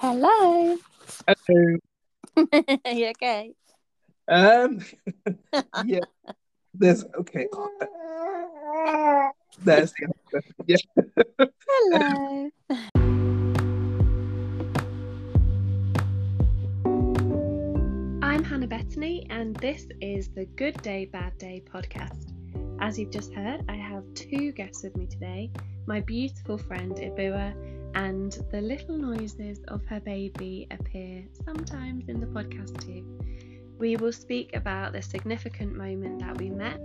Hello. Hello. you okay? Um, yeah, there's okay. There's the answer. Yeah. Hello. I'm Hannah Bettany, and this is the Good Day Bad Day podcast. As you've just heard, I have two guests with me today my beautiful friend Ebuwa and the little noises of her baby appear sometimes in the podcast too. We will speak about the significant moment that we met,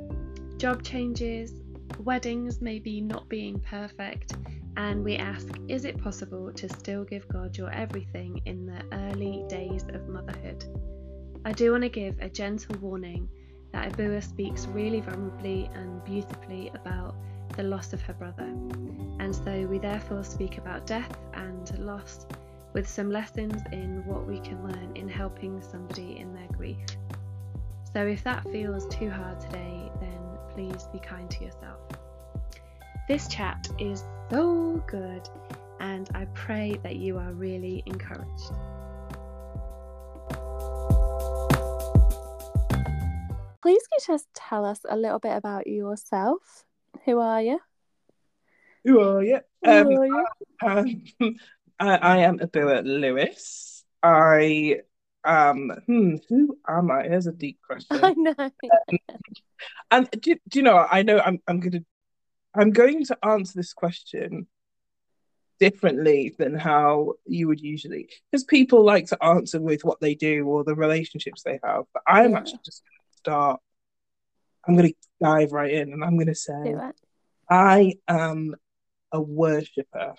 job changes, weddings maybe not being perfect, and we ask is it possible to still give God your everything in the early days of motherhood? I do want to give a gentle warning that Ebuwa speaks really vulnerably and beautifully about the loss of her brother. And so we therefore speak about death and loss with some lessons in what we can learn in helping somebody in their grief. So if that feels too hard today, then please be kind to yourself. This chat is so good, and I pray that you are really encouraged. Please could you just tell us a little bit about yourself? Who are you? Who are you? Who Um, are you? um, I, I am Ebuwa Lewis. I um, hmm, who am I? Here's a deep question. I know. And do, do you know? I know I'm I'm gonna I'm going to answer this question differently than how you would usually, because people like to answer with what they do or the relationships they have. But I'm Yeah. actually just going to start. I'm going to dive right in, and I'm going to say I am a worshipper.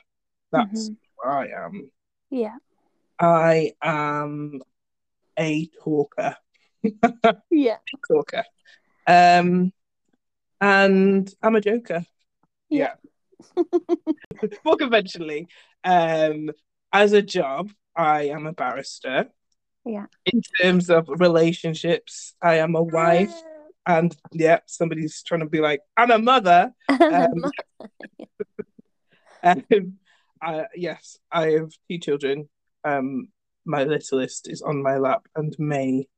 That's Mhm. who I am. Yeah. I am a talker. Yeah. talker. Um, and I'm a joker. Yeah. More conventionally, um, as a job, I am a barrister. Yeah. In terms of relationships, I am a wife. And yeah, somebody's trying to be like, I'm a mother. Um, Um, I, yes, I have two children. Um, my littlest is on my lap and may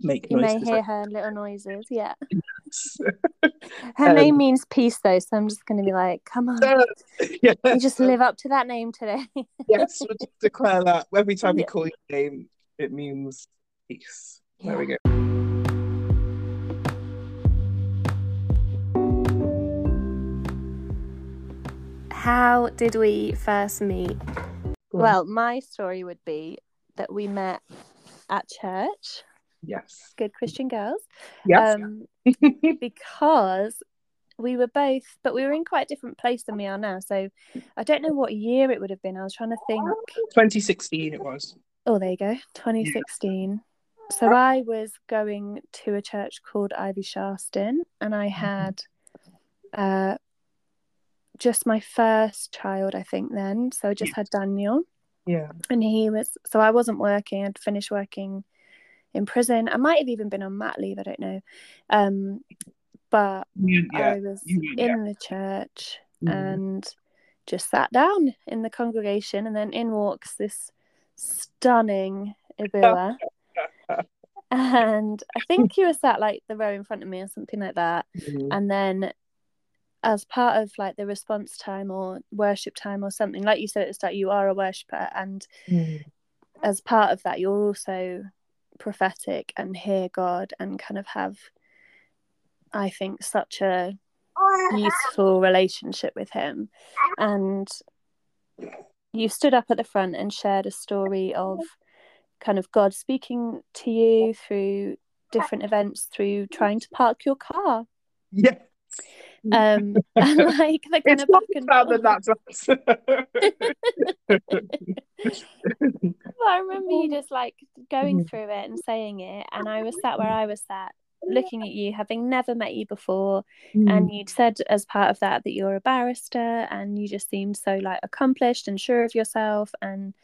make you may hear her little noises. Yeah. like Her Um, name means peace, though, so I'm just going to be like, come on. yes, You just live up to that name today. yes, we'll just declare that every time we call your name, it means peace. There we go. How did we first meet? Well, my story would be that we met at church, yes, good Christian girls, yes. um, because we were both, but we were in quite a different place than we are now. So I don't know what year it would have been. I was trying to think. 2016 it was. Oh, there you go, 2016. So I was going to a church called Ivy Sharston, and I had uh, just my first child, I think, then. So I just had Daniel, Yeah. and he was. So I wasn't working. I'd finished working in prison. I might have even been on mat leave. I don't know. Um, but yeah. I was you- in the church Mhm. and just sat down in the congregation, and then in walks this stunning Ebuwa. and I think he was sat like the row in front of me or something like that. Mhm. And then, as part of like the response time or worship time or something, like you said it's like you are a worshipper, and Mhm. as part of that, you're also prophetic and hear God and kind of have, I think, such a beautiful relationship with Him. And you stood up at the front and shared a story of kind of God speaking to you through different events, through trying to park your car. Yeah. Um, and like the kind It's of back and forth. Well, I remember you just like going Mhm. through it and saying it, and I was sat where I was sat, looking at you, having never met you before, and you'd said as part of that that you're a barrister, and you just seemed so like accomplished and sure of yourself and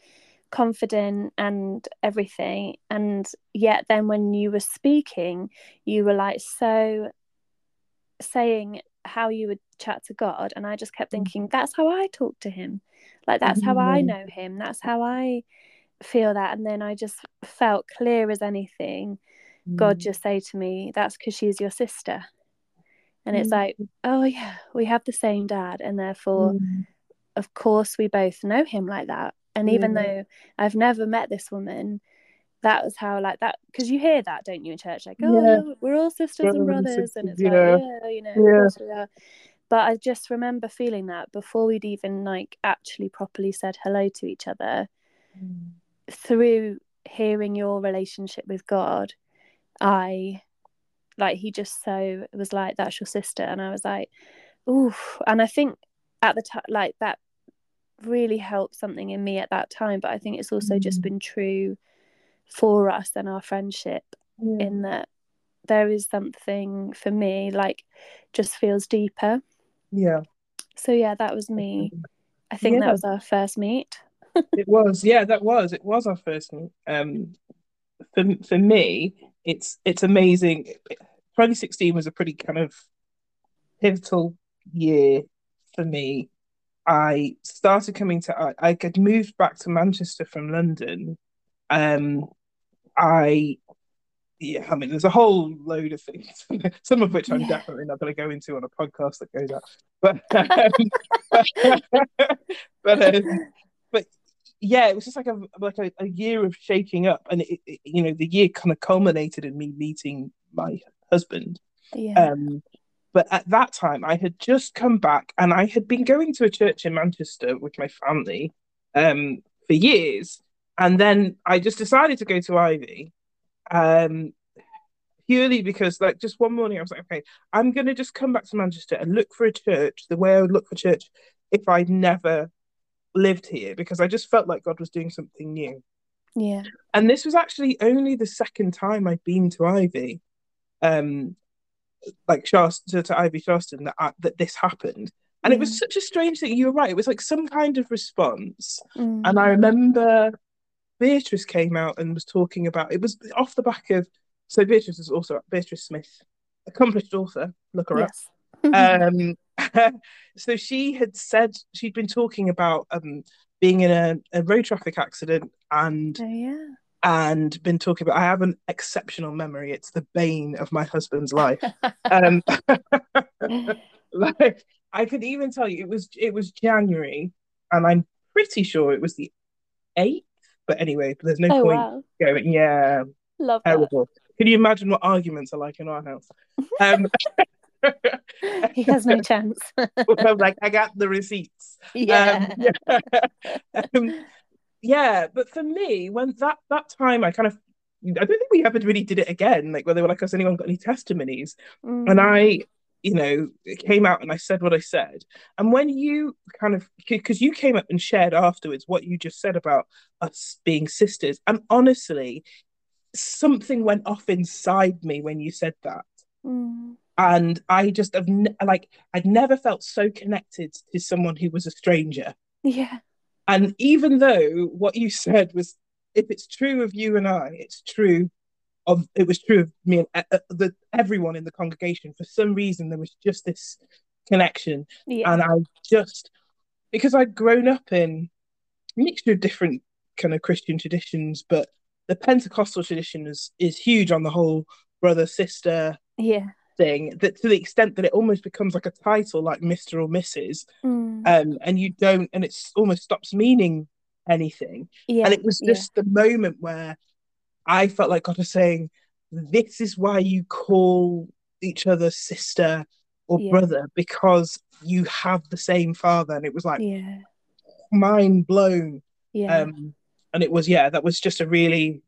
confident and everything. And yet, then when you were speaking, you were like so saying how you would chat to God, and I just kept thinking that's how I talk to Him. Like that's how I Mm. know him. That's how I feel that. And then I just felt clear as anything. God Mm. just say to me, "That's because she's your sister." And it's Mm. like, oh yeah, we have the same dad, and therefore, Mm. of course, we both know him like that. And even though I've never met this woman, that was how like that because you hear that, don't you, in church? Like, oh, Yeah. we're all sisters and Brothers and brothers, and sisters, it's yeah. like, yeah, you know, Yeah. course we are. But I just remember feeling that before we'd even like actually properly said hello to each other, Mm. through hearing your relationship with God, I like he just so was like that's your sister and I was like oof and I think at the time like that really helped something in me at that time but I think it's also just Mm. been true for us and our friendship Yeah. in that there is something for me like just feels deeper Yeah. so yeah that was me I think Yeah. that was our first meet It was, yeah, that was. It was our first meet. Um, for for me, it's it's amazing. 2016 was a pretty kind of pivotal year for me. I started coming to. I, I had moved back to Manchester from London. Um, I yeah, I mean, there's a whole load of things, some of which I'm Yeah. definitely not going to go into on a podcast that goes out. But um, but um, but yeah, it was just like a like a, a year of shaking up, and it, it, you know, the year kind of culminated in me meeting my husband. yeah Um, but at that time, I had just come back, and I had been going to a church in Manchester with my family um, for years, and then I just decided to go to Ivy, um, purely because, like, just one morning, I was like, okay, I'm gonna just come back to Manchester and look for a church the way I would look for church if I'd never lived here, because I just felt like God was doing something new. yeah And this was actually only the second time I'd been to Ivy, um, like Shast to, to Ivy Sharston that I, that this happened, and it was such a strange thing. You were right; it was like some kind of response. Mm. And I remember Beatrice came out and was talking about it was off the back of so Beatrice is also Beatrice Smith, accomplished author. Look her up. Um, so she had said she'd been talking about um being in a, a road traffic accident and oh yeah and been talking about I have an exceptional memory. It's the bane of my husband's life. Um like I could even tell you it was it was January and I'm pretty sure it was the 8th. But anyway, there's no oh point wow going, yeah, love that terrible. Can you imagine what arguments are like in our house? Um he has no chance. I'm like, I got the receipts. yeah. Um, yeah. um, yeah, but for me, when that that time, I kind of, I don't think we ever really did it again. Like, where they were like, "Has anyone got any testimonies?" Mm. And I, you know, it came out and I said what I said. And when you kind of, because you came up and shared afterwards what you just said about us being sisters, and honestly, something went off inside me when you said that Mm. and I just have ne- like I'd never felt so connected to someone who was a stranger. Yeah. And even though what you said was, if it's true of you and I, it's true of it was true of me and uh, uh, the everyone in the congregation. For some reason, there was just this connection, Yeah. and I just because I'd grown up in a mixture of different kind of Christian traditions, but the Pentecostal tradition is is huge on the whole brother sister yeah. thing that to the extent that it almost becomes like a title like Mr. or Mrs. Mm. Um and you don't and it's almost stops meaning anything. yeah. And it was yeah. just the moment where I felt like God was saying, This is why you call each other sister or Yeah. brother, because you have the same father. And it was like Yeah. mind blown. Yeah. Um and it was yeah, that was just a really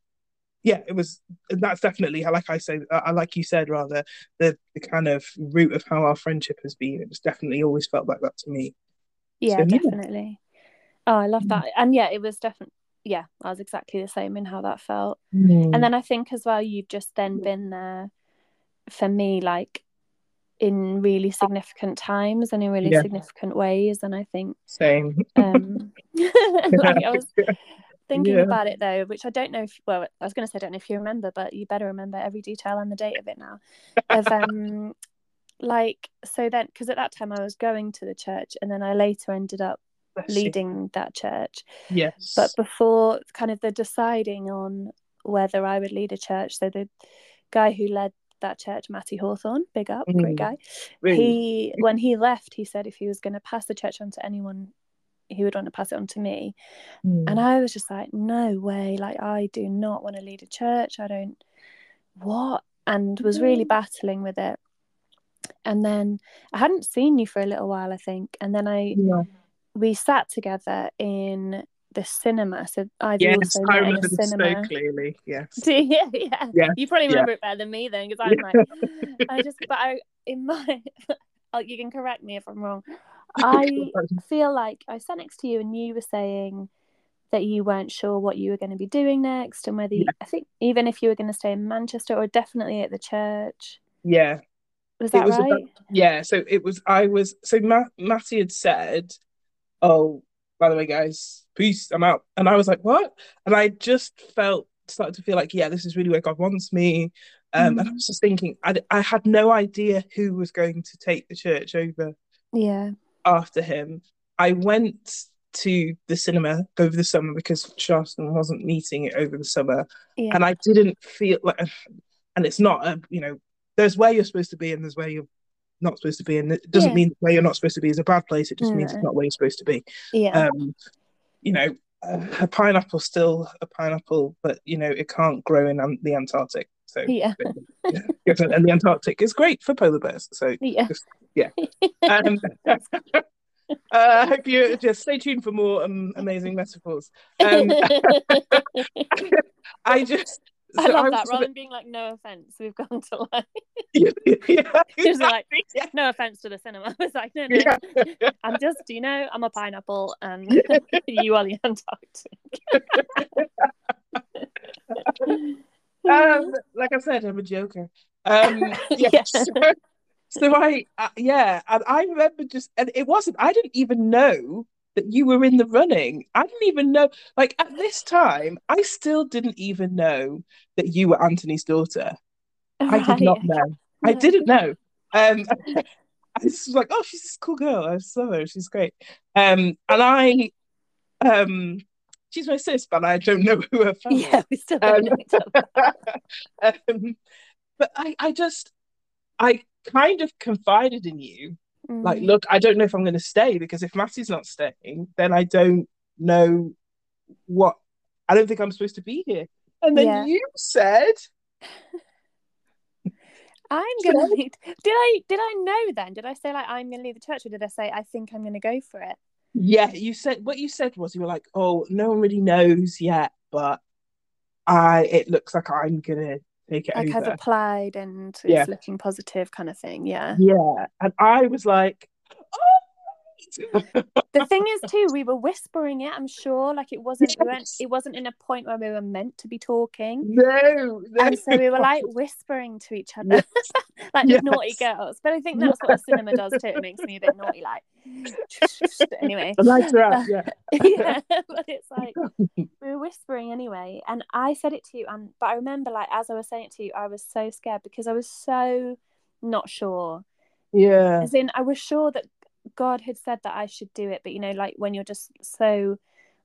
yeah, it was. That's definitely like I say. I like you said rather the the kind of root of how our friendship has been. It was definitely always felt like that to me. yeah, so, yeah. definitely. Oh, I love that. And yeah, it was definitely yeah, I was exactly the same in how that felt. Mm. And then I think as well you've just then been there for me like in really significant times and in really Yeah. significant ways and I think Same. um like I was thinking Yeah. about it though which I don't know if well I was going to say I don't know if you remember but you better remember every detail and the date of it now of um like so then because at that time I was going to the church and then I later ended up. Leading that church. Yes. But before kind of the deciding on whether I would lead a church, so the guy who led that church, Matty Hawthorne, big up, great Mm. guy. Really. He when he left, he said if he was going to pass the church on to anyone, he would want to pass it on to me. Mm. And I was just like, no way, like I do not want to lead a church. I don't what and was really Mm. battling with it. And then I hadn't seen you for a little while, I think. And then I Yeah. We sat together in the cinema. So Ivy Yes, also I in remember a cinema. so clearly. Yes. yeah, yeah. Yeah, You probably yeah. remember it better than me then, because I'm like, I just, but I, in my, oh, you can correct me if I'm wrong. I feel like I sat next to you and you were saying that you weren't sure what you were going to be doing next and whether you, I think even if you were going to stay in Manchester or definitely at the church. yeah. Was that was right? about- Yeah, so it was. I was. So Ma- Matty had said, "Oh, by the way, guys, peace. I'm out." And I was like, "What?" And I just felt started to feel like, yeah, this is really where God wants me. Um, And I Mm. was just thinking, I, I had no idea who was going to take the church over yeah. after him. I went to the cinema over the summer because Sharston wasn't meeting it over the summer, Yeah. and I didn't feel like, and it's not a, you know, there's where you're supposed to be and there's where you're not supposed to be, and it doesn't Yeah. mean where you're not supposed to be is a bad place. It just means it's not where you're supposed to be. yeah. Um, you know, a pineapple's still a pineapple, but you know it can't grow in um, the Antarctic. So yeah. yeah, and the Antarctic is great for polar bears. So Yeah. just- yeah. Um, uh, I hope you just stay tuned for more um, amazing metaphors. Um, I just, I love was that. Rather a than being like, no offense, we've gone to like, yeah, Just like- yeah, no offense to the cinema. I was like, no, no, yeah. I'm just, you know, I'm a pineapple and you are the Antarctic. Um, like I said, I'm a joker. Um, yeah. Yeah. So, so I, uh, yeah, and I remember just, and it wasn't. I didn't even know that you were in the running. I didn't even know. Like at this time, I still didn't even know that you were Anthony's daughter. I did not know. I didn't know. Um, I was like, oh, she's this cool girl. I love her. She's great. Um, and I, um, she's my sis, but I don't know who her family. Yeah, we still don't know each other. um, but I, I just, I kind of confided in you. Like, Mm. look, I don't know if I'm going to stay because if Matty's not staying, then I don't know what. I don't think I'm supposed to be here. And then Yeah. you said, I'm gonna lead. Did I did I know then? Did I say like I'm gonna leave the church, or did I say I think I'm gonna go for it? yeah, you said what you said was you were like, oh, no one really knows yet, but I, it looks like I'm gonna take it Like I've applied and it's Yeah. looking positive, kind of thing. Yeah. Yeah, and I was like. The thing is, too, we were whispering it. I'm sure, like it wasn't. We weren't, it wasn't in a point where we were meant to be talking. no, no. And so we were like whispering to each other, Yes. like Yes. naughty girls. But I think that's what the cinema does too. It makes me a bit naughty, like. anyway, are yeah. yeah, but it's like we were whispering anyway, and I said it to you, and but I remember like as I was saying it to you, I was so scared because I was so not sure. Yeah. As in, I was sure that God had said that I should do it, but you know, like when you're just so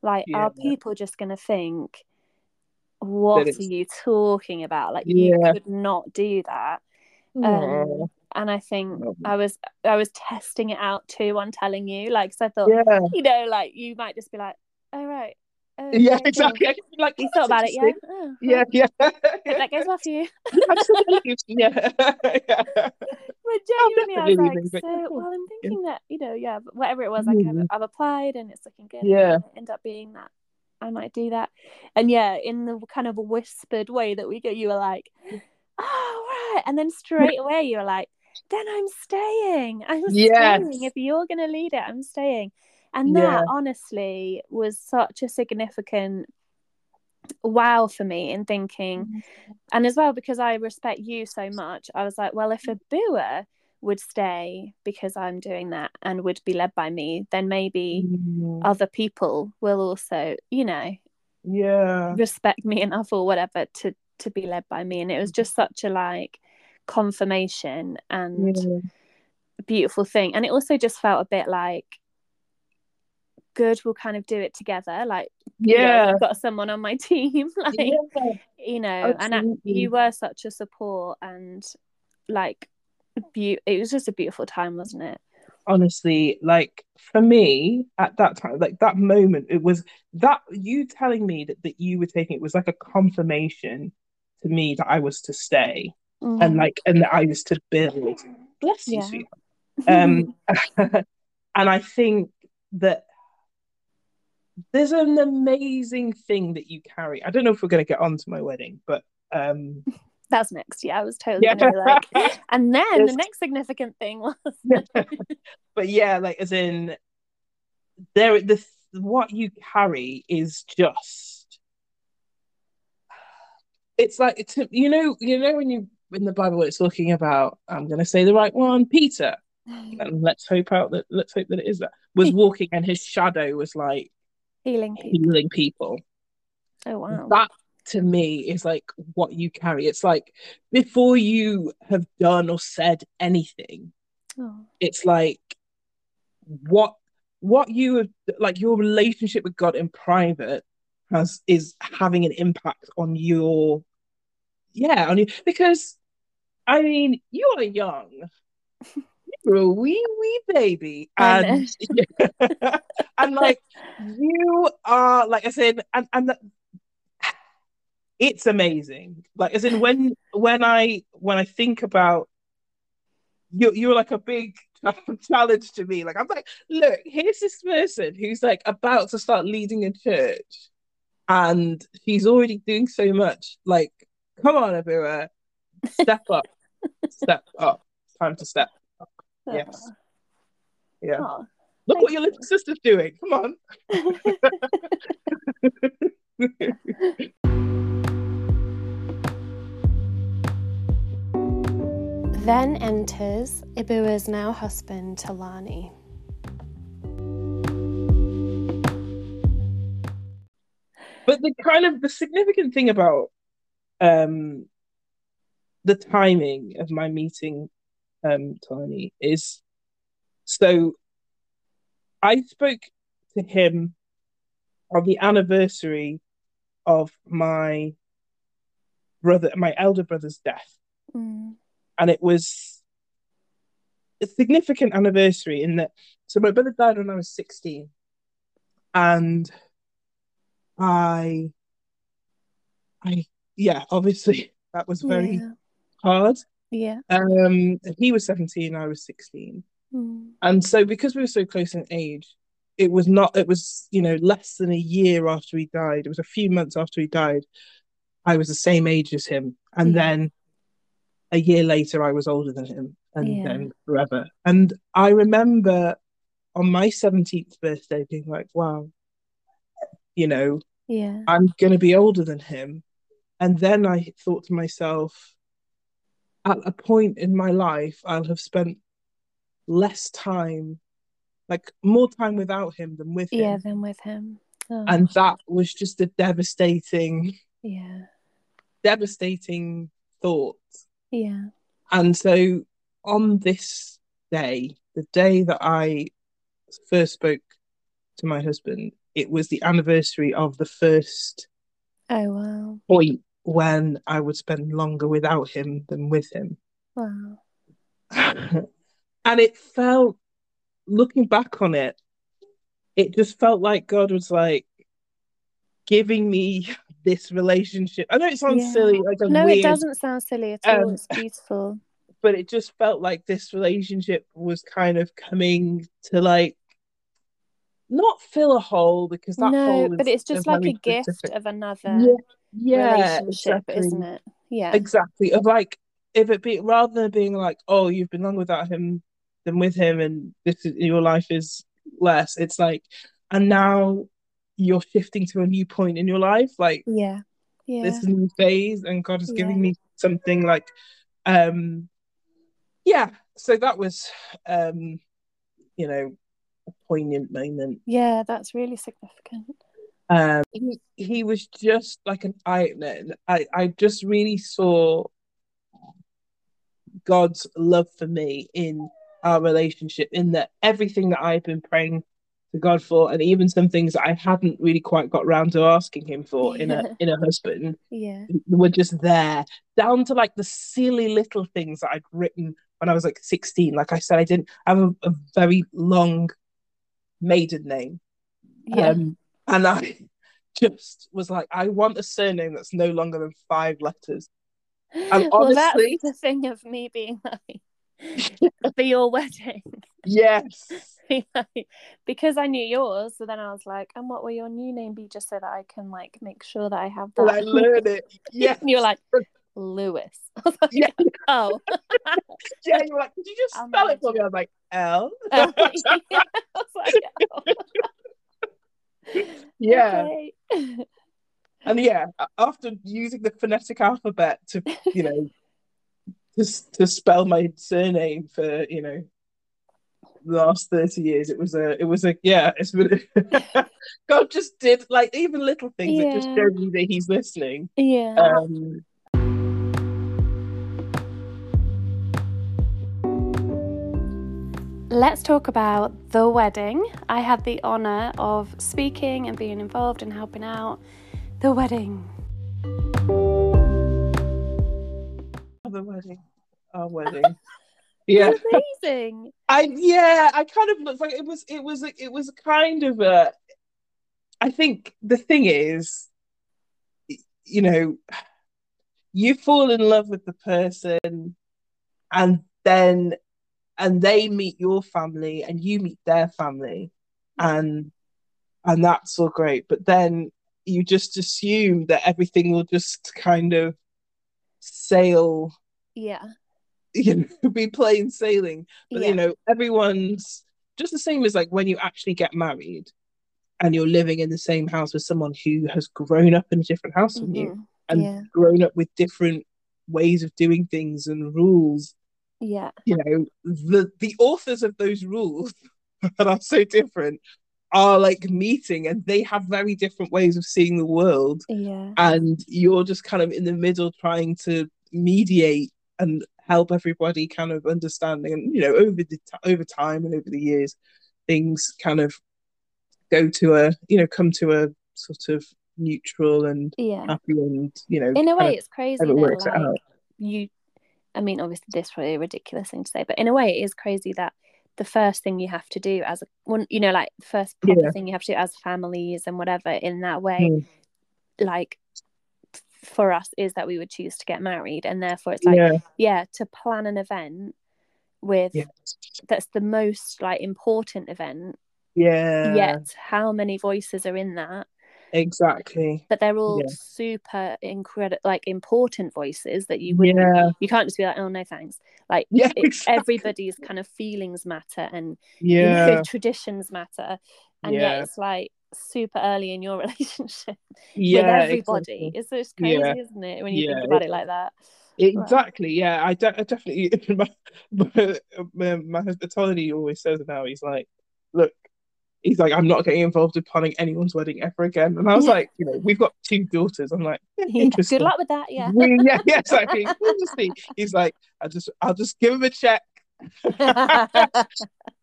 like, are Yeah. people just to think, what are you talking about? Like, you could not do that. Um, and I think Oh. I was I was testing it out too on telling you, like, 'cause I thought, yeah. you know, like you might just be like, oh right, oh, Yeah, exactly. I could be like, You "Oh, thought about it, yeah? Oh, Yeah, yeah. that goes well for you. Absolutely. Yeah. yeah. But genuinely, I was like, leaving, so, yeah, well, I'm thinking that, you know, yeah, whatever it was, like, I've, Mhm. I've applied and it's looking good. Yeah. End up being that I might do that. And yeah, in the kind of whispered way that we get, you were like, oh, right. And then straight away, you were like, then I'm staying. I'm Yes. staying. If you're going to lead it, I'm staying. And Yeah. that honestly was such a significant wow for me in thinking and as well because I respect you so much, I was like, well, if a booer would stay because I'm doing that and would be led by me, then maybe Mm, other people will also, you know, Yeah. respect me enough or whatever to to be led by me. And it was just such a like confirmation and Yeah. beautiful thing. And it also just felt a bit like good we'll kind of do it together like you know, Yeah. I've got someone on my team like yeah. you know and I, you were such a support and like be- it was just a beautiful time wasn't it honestly, like for me at that time, like that moment, it was that you telling me that, that you were taking it was like a confirmation to me that I was to stay and Mhm. like and that I was to build. Bless you, Yeah. Um, and I think that there's an amazing thing that you carry. I don't know if we're going to get on to my wedding, but um, that's next yeah i was totally yeah. like and then the next significant thing was but yeah, like as in there the what you carry is just it's like it's you know you know when you in the Bible it's talking about I'm gonna say the right one Peter and let's hope out that let's hope that it is that was walking and his shadow was like healing people. healing people. Oh wow. That to me is like what you carry. It's like before you have done or said anything oh. it's like what what you have like your relationship with God in private has is having an impact on your yeah on you. Because I mean you are young wee wee baby and and like you are like I said and and it's amazing like as in when when I when I think about you're you're like a big challenge to me. Like I'm like, look, here's this person who's like about to start leading a church, and she's already doing so much. Like, come on, Abira, step up, step up. Time to step. Up. Yes. Yeah. Oh, Look thank what your little sister's doing. Come on. Then enters Ebuwa's now husband, Talani. But the kind of the significant thing about um the timing of my meeting um Tiny is so I spoke to him on the anniversary of my brother my elder brother's death Mm. and it was a significant anniversary in that so my brother died when I was 16 and I I yeah obviously that was very Yeah. hard Yeah. um he was 17 I was 16 Mm. and so because we were so close in age it was not it was you know less than a year after he died it was a few months after he died I was the same age as him and Yeah. then a year later I was older than him and Yeah. then forever and I remember on my 17th birthday being like wow you know Yeah. I'm going to be older than him. And then I thought to myself, at a point in my life, I'll have spent less time, like more time without him than with him. Yeah. than with him. Oh, And that was just a devastating, yeah. devastating thought. Yeah. And so on this day, the day that I first spoke to my husband, it was the anniversary of the first Oh wow. point when I would spend longer without him than with him. Wow. and it felt, looking back on it, it just felt like God was like giving me this relationship. I know it sounds Yeah. silly, like No, weird, it doesn't sound silly at all. Um, it's beautiful. but it just felt like this relationship was kind of coming to like not fill a hole because that No, hole but it's just like a gift specific- of another Yeah, relationship, exactly. isn't it? Yeah. Exactly. Of like, if it be rather than being like, oh, you've been long without him than with him, and this is your life is less. It's like, and now you're shifting to a new point in your life. Like Yeah. Yeah. this is a new phase, and God is giving Yeah. me something like, um, yeah. So that was, um, you know, a poignant moment. Yeah, that's really significant. Um, he he was just like an eye opener. I I just really saw God's love for me in our relationship. In that everything that I've been praying to God for, and even some things that I hadn't really quite got round to asking Him for in a in a husband Yeah. were just there, down to like the silly little things that I'd written when I was like 16. Like I said, I didn't have a, a very long maiden name. Yeah. Um, and I just was like, I want a surname that's no longer than five letters. And well, that's the thing of me being like, for your wedding. Yes. because I knew yours, so then I was like, and what will your new name be just so that I can like make sure that I have that. Well, I learned it. Yes. And you're like, Lewis. Like, Yeah. oh. Yeah, you were like, could you just I'll spell it manage for me? I was like, L. Oh, yeah. I was like, oh. yeah. And yeah, after using the phonetic alphabet to, you know, to, to spell my surname for, you know, the last 30 years, it was a, it was a, yeah, it's been, God just did like even little things that just Yeah. show me that he's listening. Yeah. Um, Let's talk about the wedding. I had the honour of speaking and being involved and helping out. The wedding. the wedding, our wedding. Yeah. Amazing. I yeah, I kind of looked like it was it was it was kind of a I think the thing is you know you fall in love with the person and then and they meet your family and you meet their family and and that's all great but then you just assume that everything will just kind of sail Yeah. you know be plain sailing but yeah. you know everyone's just the same as like when you actually get married and you're living in the same house with someone who has grown up in a different house from you Mhm. and Yeah. grown up with different ways of doing things and rules Yeah. you know the the authors of those rules that are so different are like meeting and they have very different ways of seeing the world Yeah. and you're just kind of in the middle trying to mediate and help everybody kind of understanding and you know over the t- over time and over the years things kind of go to a you know come to a sort of neutral and Yeah. happy and you know In a way, it's crazy it that it like out. you. I mean, obviously, this is probably a ridiculous thing to say, but in a way, it is crazy that the first thing you have to do as a one, you know, like the first proper Yeah. thing you have to do as families and whatever in that way, Mm. like for us is that we would choose to get married, and therefore it's like, yeah yeah, to plan an event with yeah that's the most like important event. yeah Yet, how many voices are in that? Exactly But they're all Yeah. super incredible, like important voices that you wouldn't yeah you can't just be like, oh no, thanks. Like yeah it, exactly. everybody's kind of feelings matter and you yeah know, traditions matter, and Yeah. yet it's like super early in your relationship yeah with everybody. exactly. It's just crazy, Yeah. isn't it? When you think about it like that. Exactly. Yeah, I, de- I definitely. My, my, my, husband Tony always says it now. He's like, look, he's like, I'm not getting involved in planning anyone's wedding ever again. And I was Yeah. like, you know, we've got two daughters. I'm like, Yeah. Good luck with that. Yeah. We- yeah, yeah, exactly. We'll just see. He's like, I just, I'll just give him a check.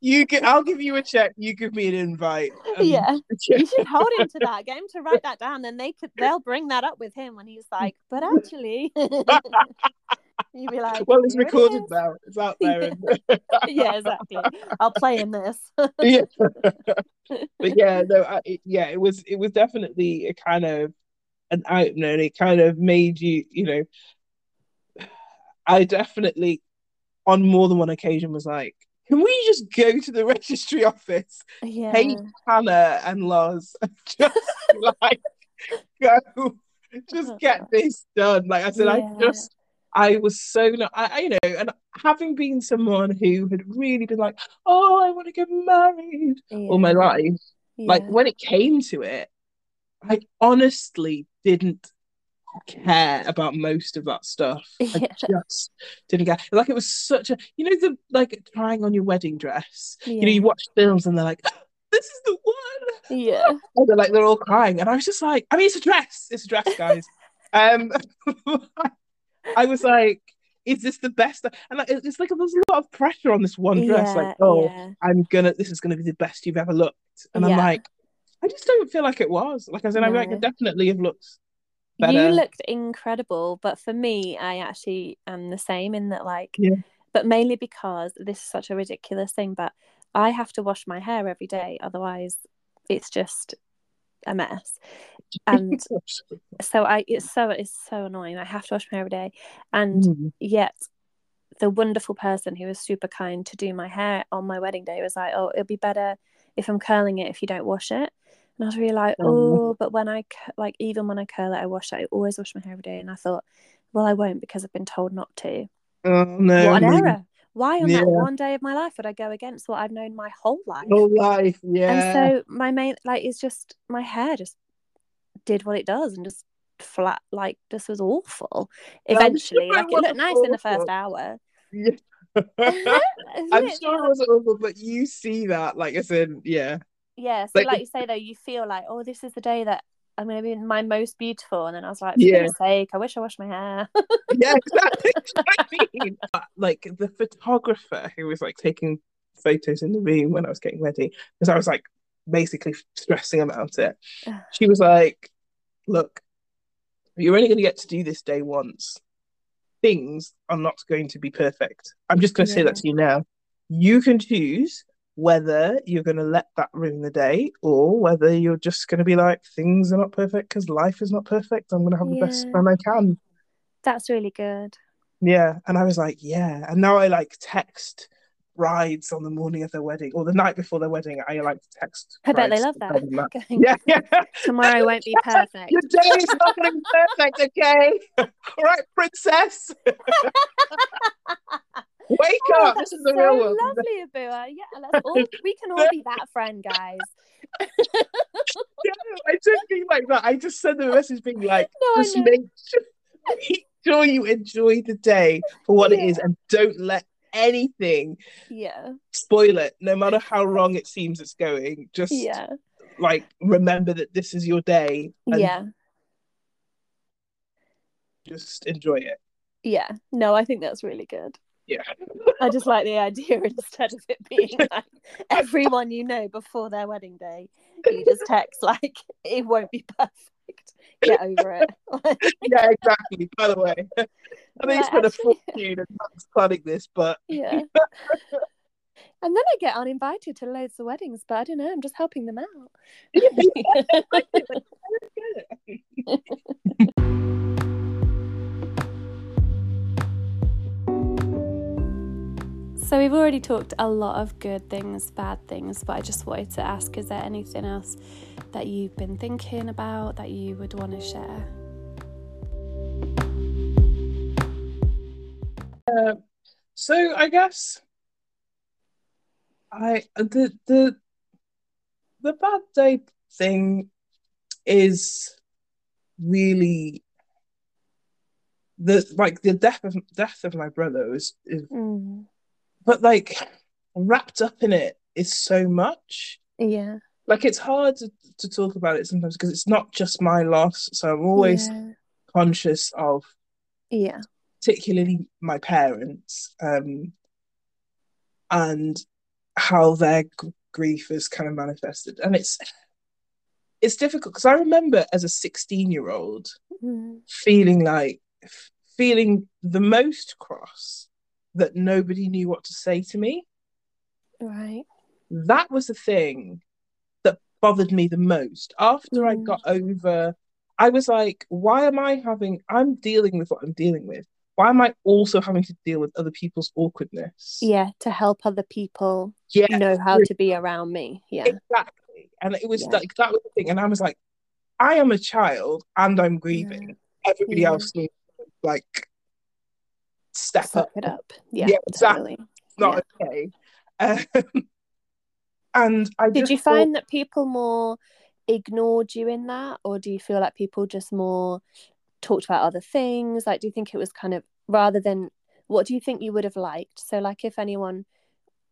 You get, I'll give you a check. You give me an invite. and- yeah. You should hold him to that. Get him to write that down, and they could they'll bring that up with him when he's like, but actually, you'd be like, Well, it's "Here it recorded now. It's out there. yeah, exactly. I'll play in this. yeah. but yeah, no, I, it, yeah, it was it was definitely a kind of an opener, and it kind of made you, you know, I definitely on more than one occasion was like, can we just go to the registry office, yeah. pay Hannah and Lars, and just like go, just get this done. Like I said, Yeah. I just. I was so not, I, you know, and having been someone who had really been like, oh, I want to get married all my Yeah. life, like when it came to it, I honestly didn't care about most of that stuff. Yeah. I just didn't care. Like it was such a, you know, the like trying on your wedding dress. You know, you watch films and they're like, this is the one. yeah. And they're like, they're all crying, and I was just like, I mean, it's a dress. It's a dress, guys. um, I was like, is this the best? And like, it's like there's a lot of pressure on this one dress. Yeah, like, oh, yeah. I'm gonna. This is gonna be the best you've ever looked. And I'm like, I just don't feel like it was. Like I said, I mean, I No. could definitely have looked better. You looked incredible, but for me, I actually am the same in that, like, Yeah. but mainly because this is such a ridiculous thing, but I have to wash my hair every day, otherwise, it's just a mess. And so I, it's so it's so annoying. I have to wash my hair every day, and Mm. yet the wonderful person who was super kind to do my hair on my wedding day was like, "Oh, it'll be better if I'm curling it if you don't wash it." And I was really like, Oh. "Oh, but when I like even when I curl it, I wash it. I always wash my hair every day." And I thought, "Well, I won't because I've been told not to." Oh no! what an error! Why on Yeah. that one day of my life would I go against what I've known my whole life? Whole life, yeah. And so my main like is just my hair just did what it does and just flat like this was awful. Eventually, like it looked nice in the first hour. Yeah. I'm sure it wasn't awful, but you see that, like I said, yeah. Yeah, so Like- like, you say though, you feel like, oh, this is the day that I'm gonna be my most beautiful, and then I was like, for Yeah. sake, I wish I washed my hair. Yeah, exactly. I mean. But, Like the photographer who was like taking photos in the room when I was getting ready, because I was like basically stressing about it. She was like, Look, you're only going to get to do this day once. Things are not going to be perfect. I'm just going to say that to you now. You can choose whether you're going to let that ruin the day or whether you're just going to be like, things are not perfect because life is not perfect. I'm going to have the best time I can. That's really good. Yeah. And I was like, yeah. And now I like text brides on the morning of their wedding or the night before their wedding. I like to text. I bet they love that. that. Yeah, yeah. Tomorrow won't be perfect. Your day is not going to be perfect, okay? All right, princess. Wake Oh, up. that's This is the so real world. lovely, Ebuwa. Yeah, let's all we can all be that friend, guys. Yeah, I don't mean like that. I just sent them a message being like, No, just make sure, make sure you enjoy the day for what it is and don't let anything Yeah, spoil it, no matter how wrong it seems it's going. Just yeah, like remember that this is your day and yeah, just enjoy it. yeah. No, I think that's really good. Yeah. I just like the idea instead of it being like everyone you know before their wedding day, you just text like it won't be perfect. Get over it. yeah, exactly. By the way, I think Like, it's been a actually- fortune and Matt's planning this, but yeah. And then I get uninvited to loads of weddings, but I don't know, I'm just helping them out. So we've already talked a lot of good things, bad things, but I just wanted to ask is there anything else that you've been thinking about that you would want to share? so I guess I the the the bad day thing is really the like the death of death of my brother is, is Mm. But like wrapped up in it is so much Yeah. like it's hard to, to talk about it sometimes because it's not just my loss so i'm always Yeah. conscious of Yeah. particularly my parents um and how their g- grief is kind of manifested and it's it's difficult because i remember as a 16 year old Mm. feeling like feeling the most cross that nobody knew what to say to me Right. that was the thing that bothered me the most after I Mm. got over I was like why am I having I'm dealing with what I'm dealing with why am I also having to deal with other people's awkwardness Yeah, to help other people yeah know how to be around me. Yeah. exactly and it was Yeah. like that was the thing and I was like I am a child and I'm grieving everybody Yeah. else needs like step Suck up it up. Yeah, Yeah, exactly. not okay um, and I Did you thought- find that people more ignored you in that, or do you feel like people just more talked about other things? Like, do you think it was kind of rather than what do you think you would have liked? So, like, if anyone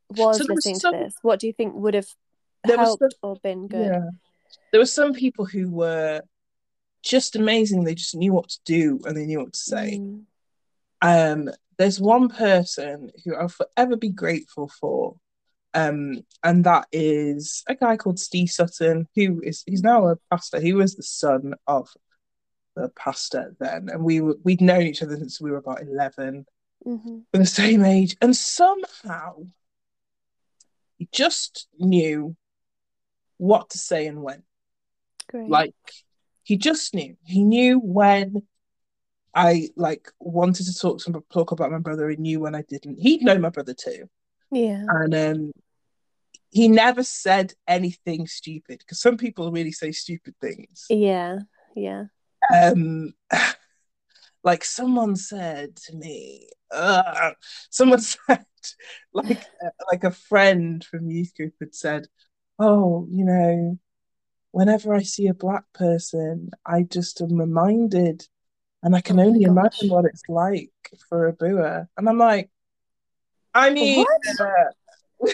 was So there was listening some- to this, what do you think would have There was helped or been good? Yeah. There were some people who were just amazing. They just knew what to do and they knew what to say. Mm, Um, there's one person who I'll forever be grateful for. Um, and that is a guy called Steve Sutton, who is he's now a pastor. He was the son of the pastor then, and we were we'd known each other since we were about 11 Mm-hmm. we're the same age, and somehow he just knew what to say and when. Great. Like he just knew. He knew when I like wanted to talk to talk about my brother. He knew when I didn't. He'd know my brother too, yeah. and um, he never said anything stupid because some people really say stupid things. Yeah. Yeah. Um, like someone said to me, uh, someone said, like uh, like a friend from youth group had said, "Oh, you know, whenever I see a black person, I just am reminded, and I can Oh only imagine what it's like for Ebuwa. And I'm like, I mean, What? uh,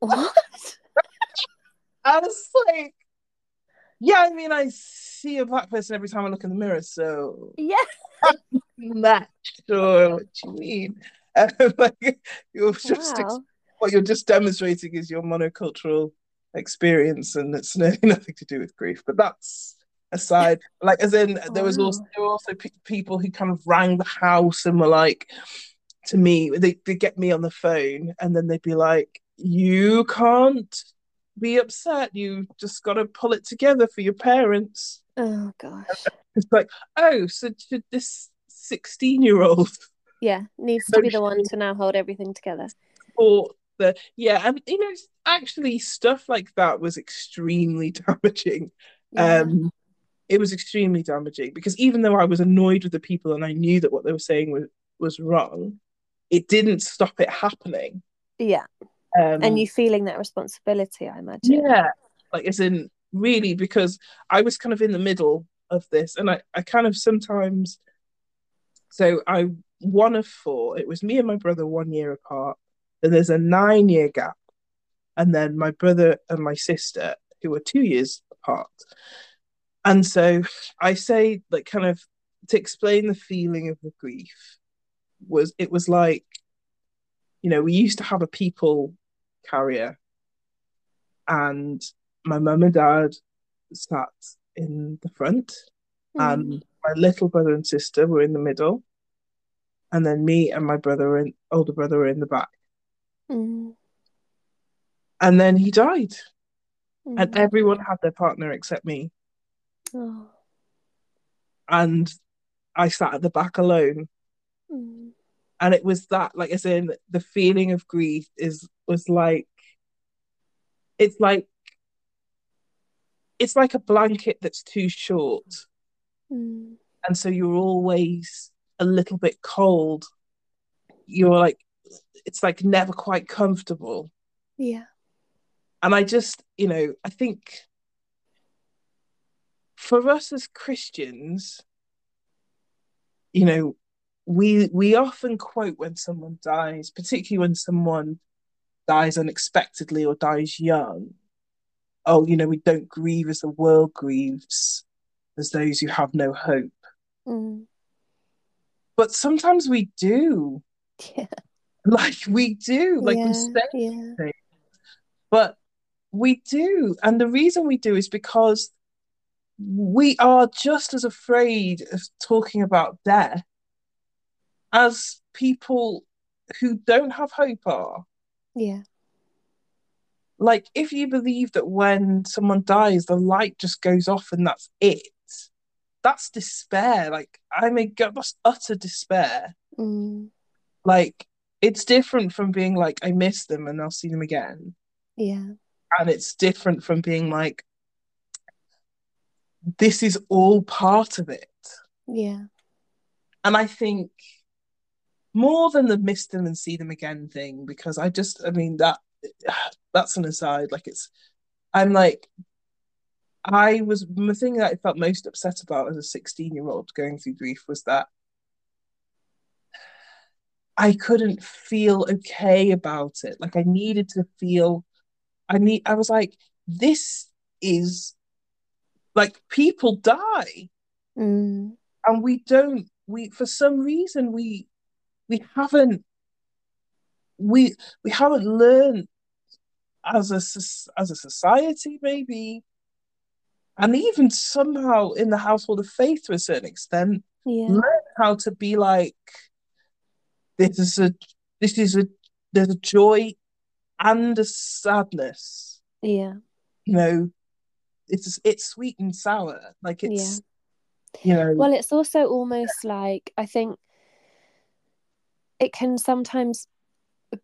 What? I was like, yeah, I mean, I see a black person every time I look in the mirror, so Yeah. not sure what you mean. Um, like you're just Wow. what you're just demonstrating is your monocultural experience, and it's no, nothing to do with grief. But that's aside. Like, as in, there was also there were also pe- people who kind of rang the house and were like, to me, they they get me on the phone, and then they'd be like, "You can't." Be upset. You just got to pull it together for your parents. Oh gosh. It's like, oh, so should this 16 year old Yeah. Needs to be the one to now hold everything together. or the yeah, and you know, actually stuff like that was extremely damaging. Yeah. Um it was extremely damaging because even though I was annoyed with the people and I knew that what they were saying was was wrong, it didn't stop it happening. yeah. Um And you feeling that responsibility, I imagine. Yeah, like as in really because I was kind of in the middle of this, and I I kind of sometimes. So I one of four. It was me and my brother one year apart. Then there's a nine year gap, and then my brother and my sister who were two years apart. And so I say like kind of to explain the feeling of the grief was it was like you know we used to have a people carrier and my mum and dad sat in the front Mm. and my little brother and sister were in the middle and then me and my brother and older brother were in the back Mm. and then he died and Mm. everyone had their partner except me Oh. and I sat at the back alone Mm. and it was that like I said, the feeling of grief is was like it's like it's like a blanket that's too short Mm. and so you're always a little bit cold you're like it's like never quite comfortable Yeah. and i just you know i think for us as christians you know we we often quote when someone dies particularly when someone dies unexpectedly or dies young oh you know we don't grieve as the world grieves as those who have no hope Mm. but sometimes we do Yeah. like we do like we say yeah. but we do and the reason we do is because we are just as afraid of talking about death as people who don't have hope are Yeah. like if you believe that when someone dies the light just goes off and that's it that's despair like i mean God, that's utter despair Mm. like it's different from being like i miss them and i'll see them again Yeah. and it's different from being like this is all part of it Yeah. and i think more than the miss them and see them again thing because i just i mean that that's an aside like it's i'm like i was the thing that i felt most upset about as a 16 year old going through grief was that i couldn't feel okay about it like i needed to feel i need i was like this is like people die. Mm. and we don't we for some reason we we haven't we we haven't learned as a as a society maybe. And even somehow in the household of faith to a certain extent yeah. learn how to be like this is a this is a there's a joy and a sadness. Yeah. You know it's it's sweet and sour like it's yeah. you know well it's also almost like i think it can sometimes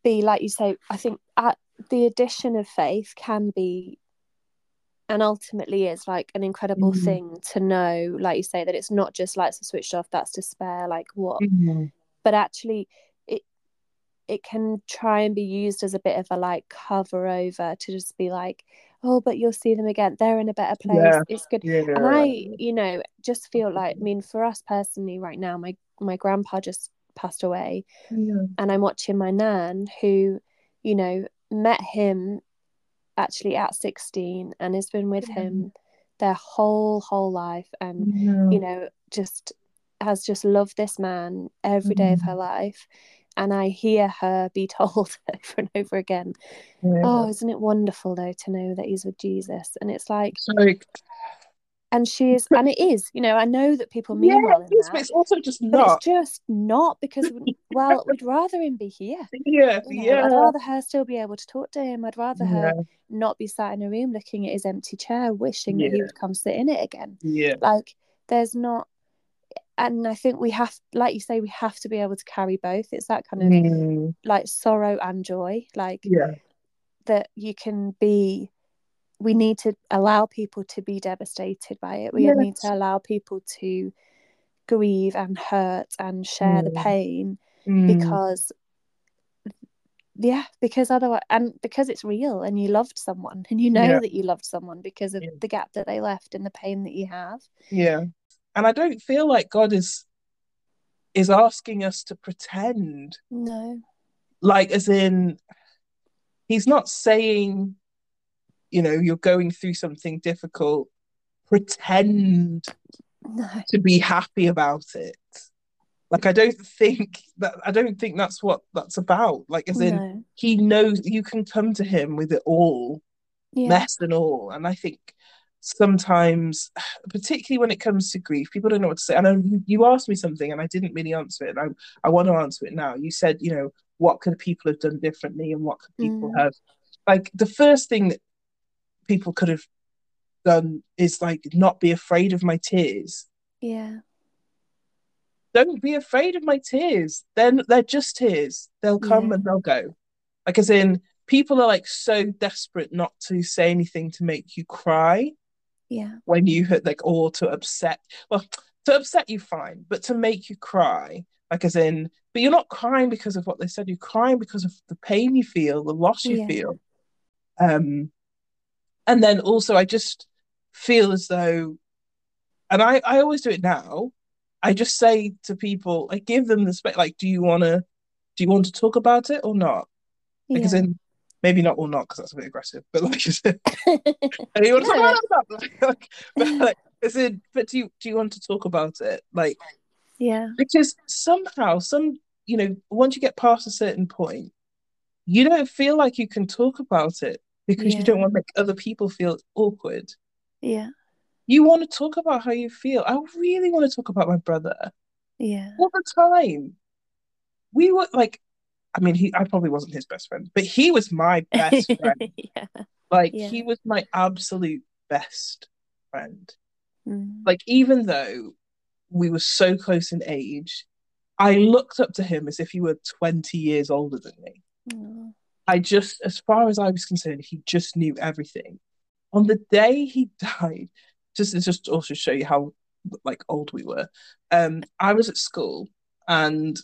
be like you say i think at the addition of faith can be and ultimately is like an incredible Mhm. thing to know like you say that it's not just lights are switched off that's despair like what Mhm. but actually it it can try and be used as a bit of a like cover over to just be like oh but you'll see them again. They're in a better place. Yeah. it's good. Yeah. And i you know just feel like i mean for us personally right now my my grandpa just passed away. Yeah. And i'm watching my nan who you know met him actually at 16 and has been with him mm. their whole whole life and you know just has just loved this man every day of mm. her life and i hear her be told over and over again. Yeah. oh isn't it wonderful though to know that he's with jesus? And it's like and she is and it is you know i know that people mean yeah well in it is, that but it's also just not it's just not because well we'd rather him be here yeah you know, yeah. I'd rather her still be able to talk to him. I'd rather yeah. her not be sat in a room looking at his empty chair, wishing that he would come sit in it again. yeah. Like, there's not, and I think we have, like you say, we have to be able to carry both. It's that kind of Mm, like sorrow and joy, like yeah that you can be. We need to allow people to be devastated by it. We Yes. need to allow people to grieve and hurt and share the Mm. pain Mm, because yeah because otherwise and because it's real and you loved someone and you know Yeah. that you loved someone because of Yeah. the gap that they left and the pain that you have yeah and I don't feel like God is is asking us to pretend. No. Like as in he's not saying you know you're going through something difficult. Pretend no. to be happy about it. Like i don't think that i don't think that's what that's about. Like as in he knows you can come to him with it all yeah. mess and all. And i think sometimes particularly when it comes to grief people don't know what to say. And I, you, you asked me something and i didn't really answer it and I, I want to answer it now. You said you know what could people have done differently and what could people Mm. have like the first thing that people could have done is like not be afraid of my tears. Yeah. Don't be afraid of my tears. Then they're just tears. They'll come Yeah. and they'll go. Like as in people are like so desperate not to say anything to make you cry yeah when you hit like or to upset well to upset you fine but to make you cry like as in but you're not crying because of what they said you're crying because of the pain you feel the loss you Yeah. feel um and then also I just feel as though and I I always do it now I just say to people I give them the space like do you want to do you want to talk about it or not because yeah. in maybe not or not because that's a bit aggressive but like you said and you want to talk about it like, but like as in but do you do you want to talk about it? Like yeah. because somehow some you know once you get past a certain point you don't feel like you can talk about it because Yeah. you don't want to make other people feel awkward. Yeah. You want to talk about how you feel. I really want to talk about my brother. Yeah. All the time. We were like i mean he i probably wasn't his best friend but he was my best friend yeah like Yeah. he was my absolute best friend Mm. like even though we were so close in age i looked up to him as if he were 20 years older than me Oh. i just as far as i was concerned he just knew everything on the day he died just to just also show you how like old we were um i was at school and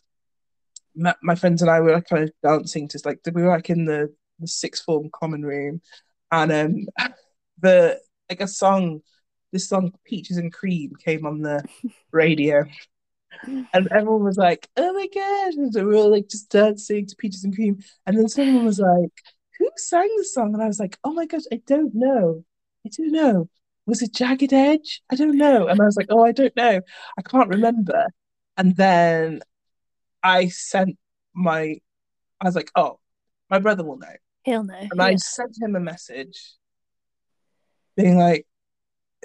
my, my friends and i were like, kind of dancing to like we were like in the, the sixth form common room. And um the like a song this song peaches and cream came on the radio. And everyone was like oh my god and so we were all like just dancing to peaches and cream. And then someone was like who sang the song? And i was like oh my gosh i don't know. I don't know. Was it jagged edge? I don't know. And i was like oh i don't know. I can't remember. And then I sent my, I was like, oh, my brother will know. He'll know. And I sent him a message being like,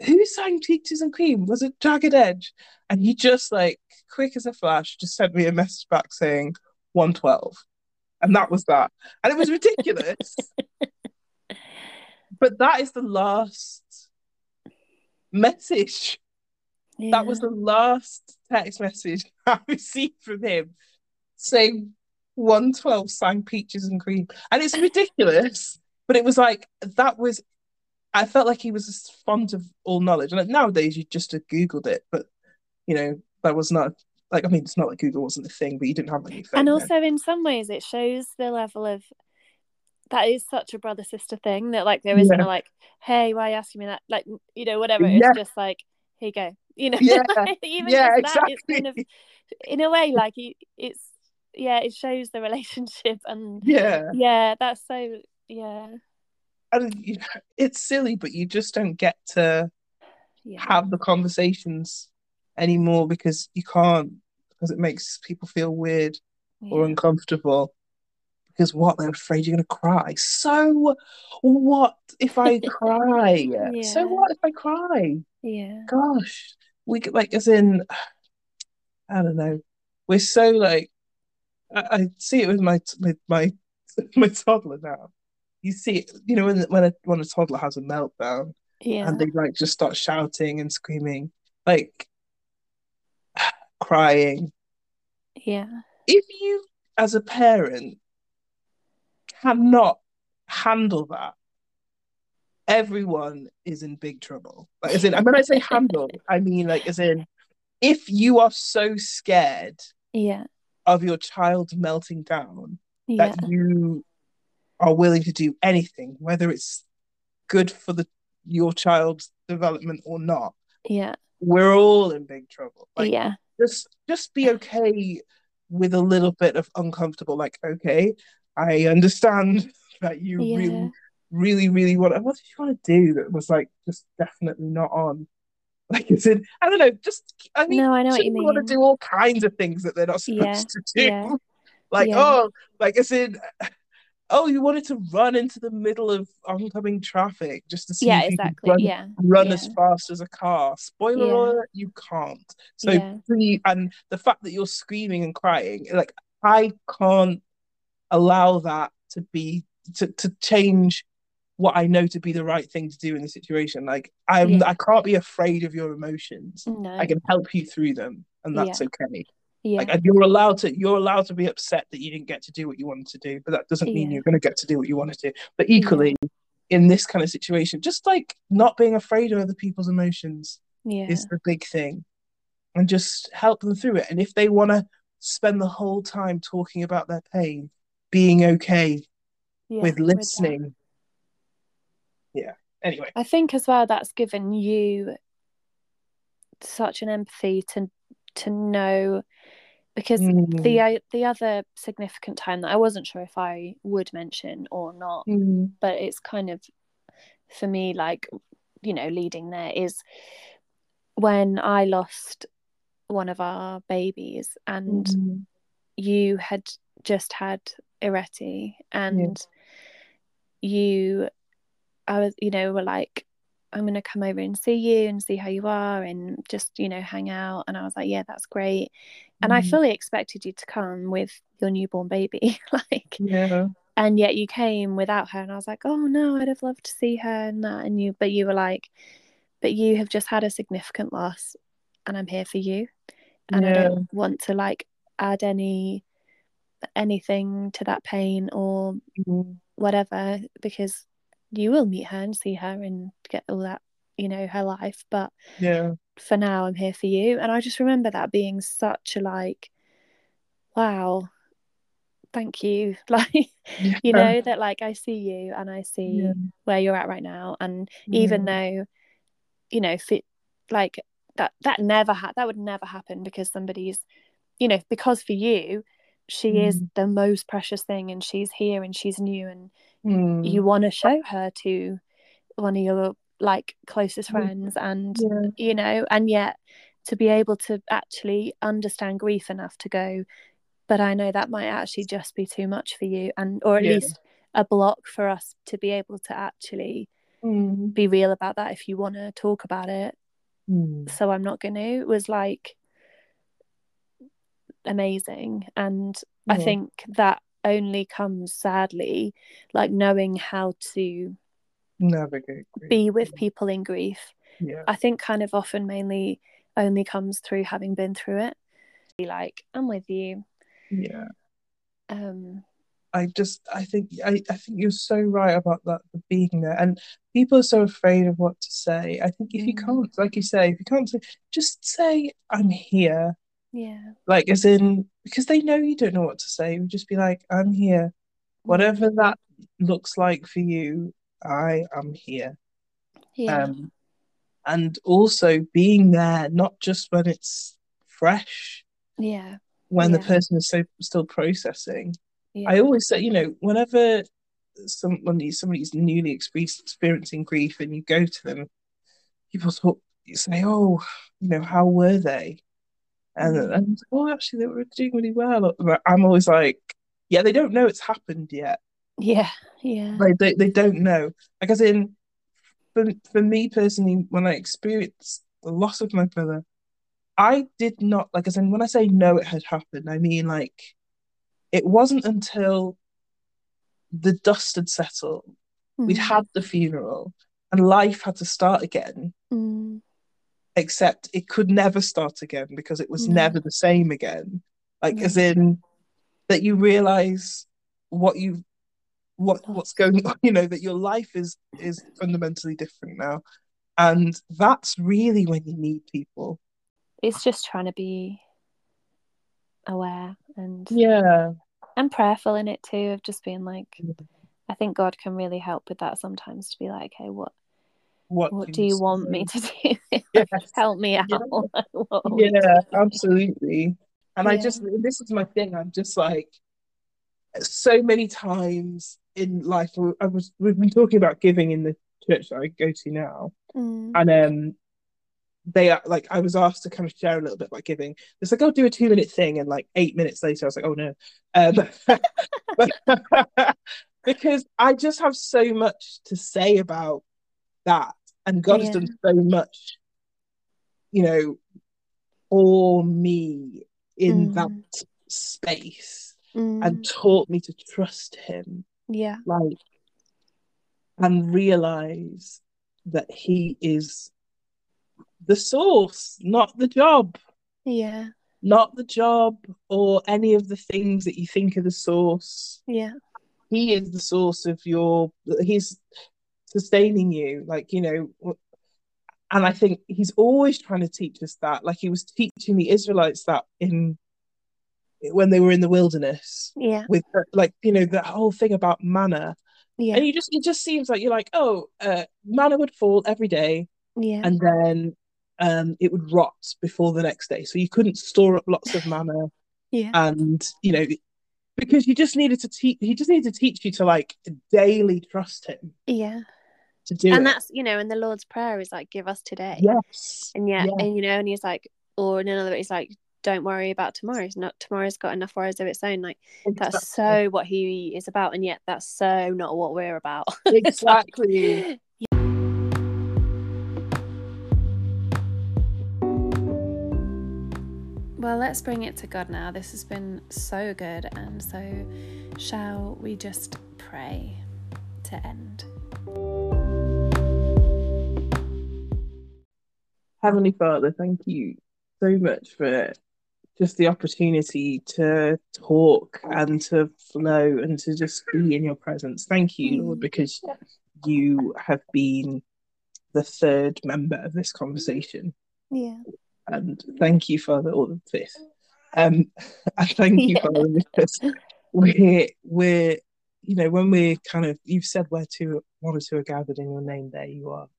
who sang Peaches and Cream? Was it Jagged Edge? And he just like, quick as a flash, just sent me a message back saying 112. And that was that. And it was ridiculous. but that is the last message. Yeah. That was the last text message I received from him saying 112 sang Peaches and Cream. And it's ridiculous, but it was like, that was, I felt like he was as fond of all knowledge. And like, nowadays you just have Googled it, but you know, that was not, like, I mean, it's not like Google wasn't a thing, but you didn't have any phone. and then. also in some ways it shows the level of that is such a brother sister thing that like there isn't Yeah. a like hey why are you asking me that like you know whatever Yeah. it's just like here you go you know Yeah. even yeah, just that it's kind of in a way like it's yeah it shows the relationship and Yeah. yeah that's so yeah And you- it's silly, but you just don't get to yeah have the conversations anymore because you can't, because it makes people feel weird or uncomfortable. Because what? They're afraid you're going to cry. So what if I cry? So what if I cry? yeah Gosh, we like, as in, I don't know. We're so like, I, I see it with my with my my toddler now. You see it, you know, when when a when a toddler has a meltdown yeah and they like just start shouting and screaming, like crying. yeah If you, as a parent, cannot handle that, everyone is in big trouble. Like, as in, and when I say handle, I mean like as in, if you are so scared yeah of your child melting down yeah that you are willing to do anything, whether it's good for the your child's development or not, yeah we're all in big trouble. Like yeah just just be okay with a little bit of uncomfortable. Like, okay, I understand that you Yeah. really, really, really want. What did you want to do that was like just definitely not on? Like, is said, I don't know. Just I mean, no I know what you children want to do all kinds of things that they're not supposed Yeah, to do. yeah, Like, yeah. oh, like as in, oh, you wanted to run into the middle of oncoming traffic just to see yeah if you could exactly run yeah run yeah. as fast as a car. Spoiler alert, you can't. So and the fact that you're screaming and crying, like I can't allow that to be to, to change what I know to be the right thing to do in the situation. Like I'm Yeah. I can't be afraid of your emotions. no I can help you through them and that's okay. yeah Like you're allowed to you're allowed to be upset that you didn't get to do what you wanted to do, but that doesn't mean Yeah. you're gonna get to do what you want to do. But equally in this kind of situation, just like not being afraid of other people's emotions yeah is the big thing and just help them through it and if they want to spend the whole time talking about their pain being okay yeah with listening yeah anyway I think as well that's given you such an empathy to to know because Mm. the o- the other significant time that I wasn't sure if I would mention or not, Mm. but it's kind of for me like you know leading there is when I lost one of our babies and Mm. you had just had Ireti and you I was you know we were like I'm gonna come over and see you and see how you are and just you know hang out and I was like yeah that's great and I Mhm. fully expected you to come with your newborn baby like yeah and yet you came without her and I was like oh no I'd have loved to see her and that and you but you were like but you have just had a significant loss and I'm here for you and I don't want to like add any anything to that pain or Mm. whatever because you will meet her and see her and get all that you know her life but yeah. for now I'm here for you. And I just remember that being such a like wow thank you. Like yeah. you know that like I see you and I see Yeah. where you're at right now. And even though you know fit like that that never had that would never happen because somebody's you know because for you she is Mm. the most precious thing and she's here and she's new and Mm. you want to show her to one of your like closest Mm. friends and yeah you know and yet to be able to actually understand grief enough to go but I know that might actually just be too much for you, and or at Yeah. least a block for us to be able to actually Mm. be real about that if you want to talk about it. Mm. So I'm not going to. Was like amazing, and I think that only comes sadly like knowing how to Navigate. grief. be with people in grief. Yeah. I think kind of often mainly only comes through having been through it. Be like, I'm with you. Yeah. Um, I just I think I, I think you're so right about that the being there and people are so afraid of what to say. I think if you Mm. can't like you say, if you can't say just say I'm here. Yeah. Like as in because they know you don't know what to say. You just be like, I'm here. Whatever that looks like for you, I am here. Yeah. Um and also being there not just when it's fresh, yeah. when the person is so still processing. Yeah. I always say, you know, whenever someone somebody's newly experiencing grief and you go to them, people talk you say, Oh, you know, how were they? And, Mm. and oh actually they were doing really well. But I'm always like, Yeah, they don't know it's happened yet. yeah. Yeah. Like they, they don't know. Like as in for for me personally, when I experienced the loss of my brother, I did not like as in when I say no it had happened, I mean like it wasn't until the dust had settled, we'd Mm. had the funeral, and life had to start again, Mm. Except it could never start again because it was No. never the same again. Like as in that you realize what you what what's going on, you know, that your life is is fundamentally different now. And that's really when you need people. It's just trying to be aware and Yeah. and prayerful in it too of just being like. I think God can really help with that sometimes to be like, okay, what What what do you want me to do? Yes. help me out. Yeah. What are we Yeah, absolutely. And I just, this is my thing. I'm just like, so many times in life, I was, we've been talking about giving in the church that I go to now. Mm. And um, they are like, I was asked to kind of share a little bit about giving. It's like, I'll do a two minute thing. And like eight minutes later, I was like, oh no. Um, because I just have so much to say about that. And God has done so much, you know, for me in Mm. that space Mm. and taught me to trust Him, yeah. like, and realize that He is the source, not the job, Yeah. not the job or any of the things that you think are the source. Yeah. He is the source of your, He's sustaining you, like, you know. And I think he's always trying to teach us that, like he was teaching the Israelites that in when they were in the wilderness Yeah. with like you know the whole thing about manna Yeah. and you just it just seems like you're like oh uh, manna would fall every day Yeah. and then um it would rot before the next day so you couldn't store up lots of manna Yeah. and you know because you just needed to teach he just needed to teach you to like daily trust him Yeah. To do And it that's you know, and the Lord's prayer is like, give us today. yes And yeah, Yeah. and you know, and he's like, or in another, he's like, don't worry about tomorrow. It's not tomorrow's got enough worries of its own. Like that's so what he is about, and yet that's so not what we're about. exactly Well, let's bring it to God now. This has been so good, and so shall we just pray to end? Heavenly Father, thank you so much for just the opportunity to talk and to flow and to just be in your presence. Thank you, Lord, Mm. because you have been the third member of this conversation. Yeah. And thank you, Father, or the fifth. Um, and thank you, Yeah. Father, because we're we're you know when we're kind of you've said where two one or two are gathered in your name, there you are.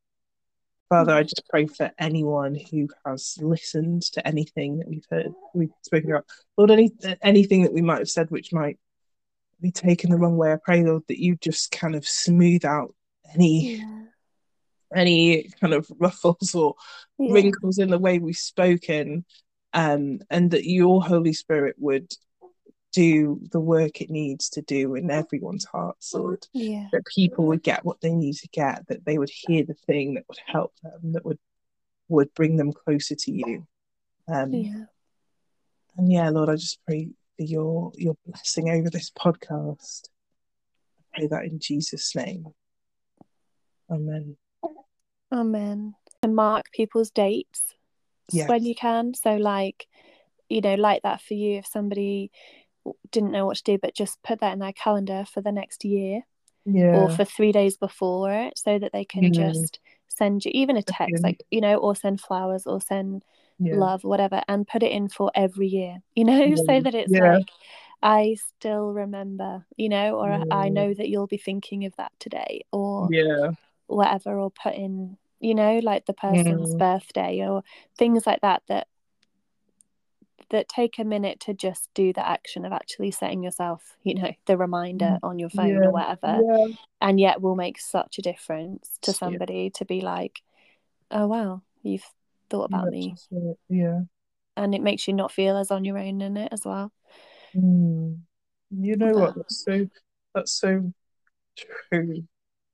Father, I just pray for anyone who has listened to anything that we've heard, we've spoken about, Lord, any anything that we might have said which might be taken the wrong way. I pray, Lord, that you just kind of smooth out any Yeah. any kind of ruffles or Yeah. wrinkles in the way we've spoken, um, and that your Holy Spirit would do the work it needs to do in everyone's hearts, Lord. Yeah. That people would get what they need to get, that they would hear the thing that would help them, that would would bring them closer to you. Um, Yeah. And yeah, Lord, I just pray for your your blessing over this podcast. I pray that in Jesus' name. Amen. Amen. And mark people's dates Yes. when you can. So, like, you know, like that for you, if somebody didn't know what to do, but just put that in their calendar for the next year Yeah. or for three days before it so that they can Yeah. just send you even a text, like, you know, or send flowers or send yeah. love, whatever, and put it in for every year, you know, so that it's like, I still remember, you know, or I know that you'll be thinking of that today, or Yeah. whatever, or put in, you know, like the person's Mm. birthday or things like that that that take a minute to just do the action of actually setting yourself, you know, the reminder on your phone Mm. Yeah. or whatever, Yeah. and yet will make such a difference to Yeah. somebody to be like, oh wow, you've thought about Yeah, me. Yeah. and it makes you not feel as on your own in it as well. Mm. You know what? That's so that's so true.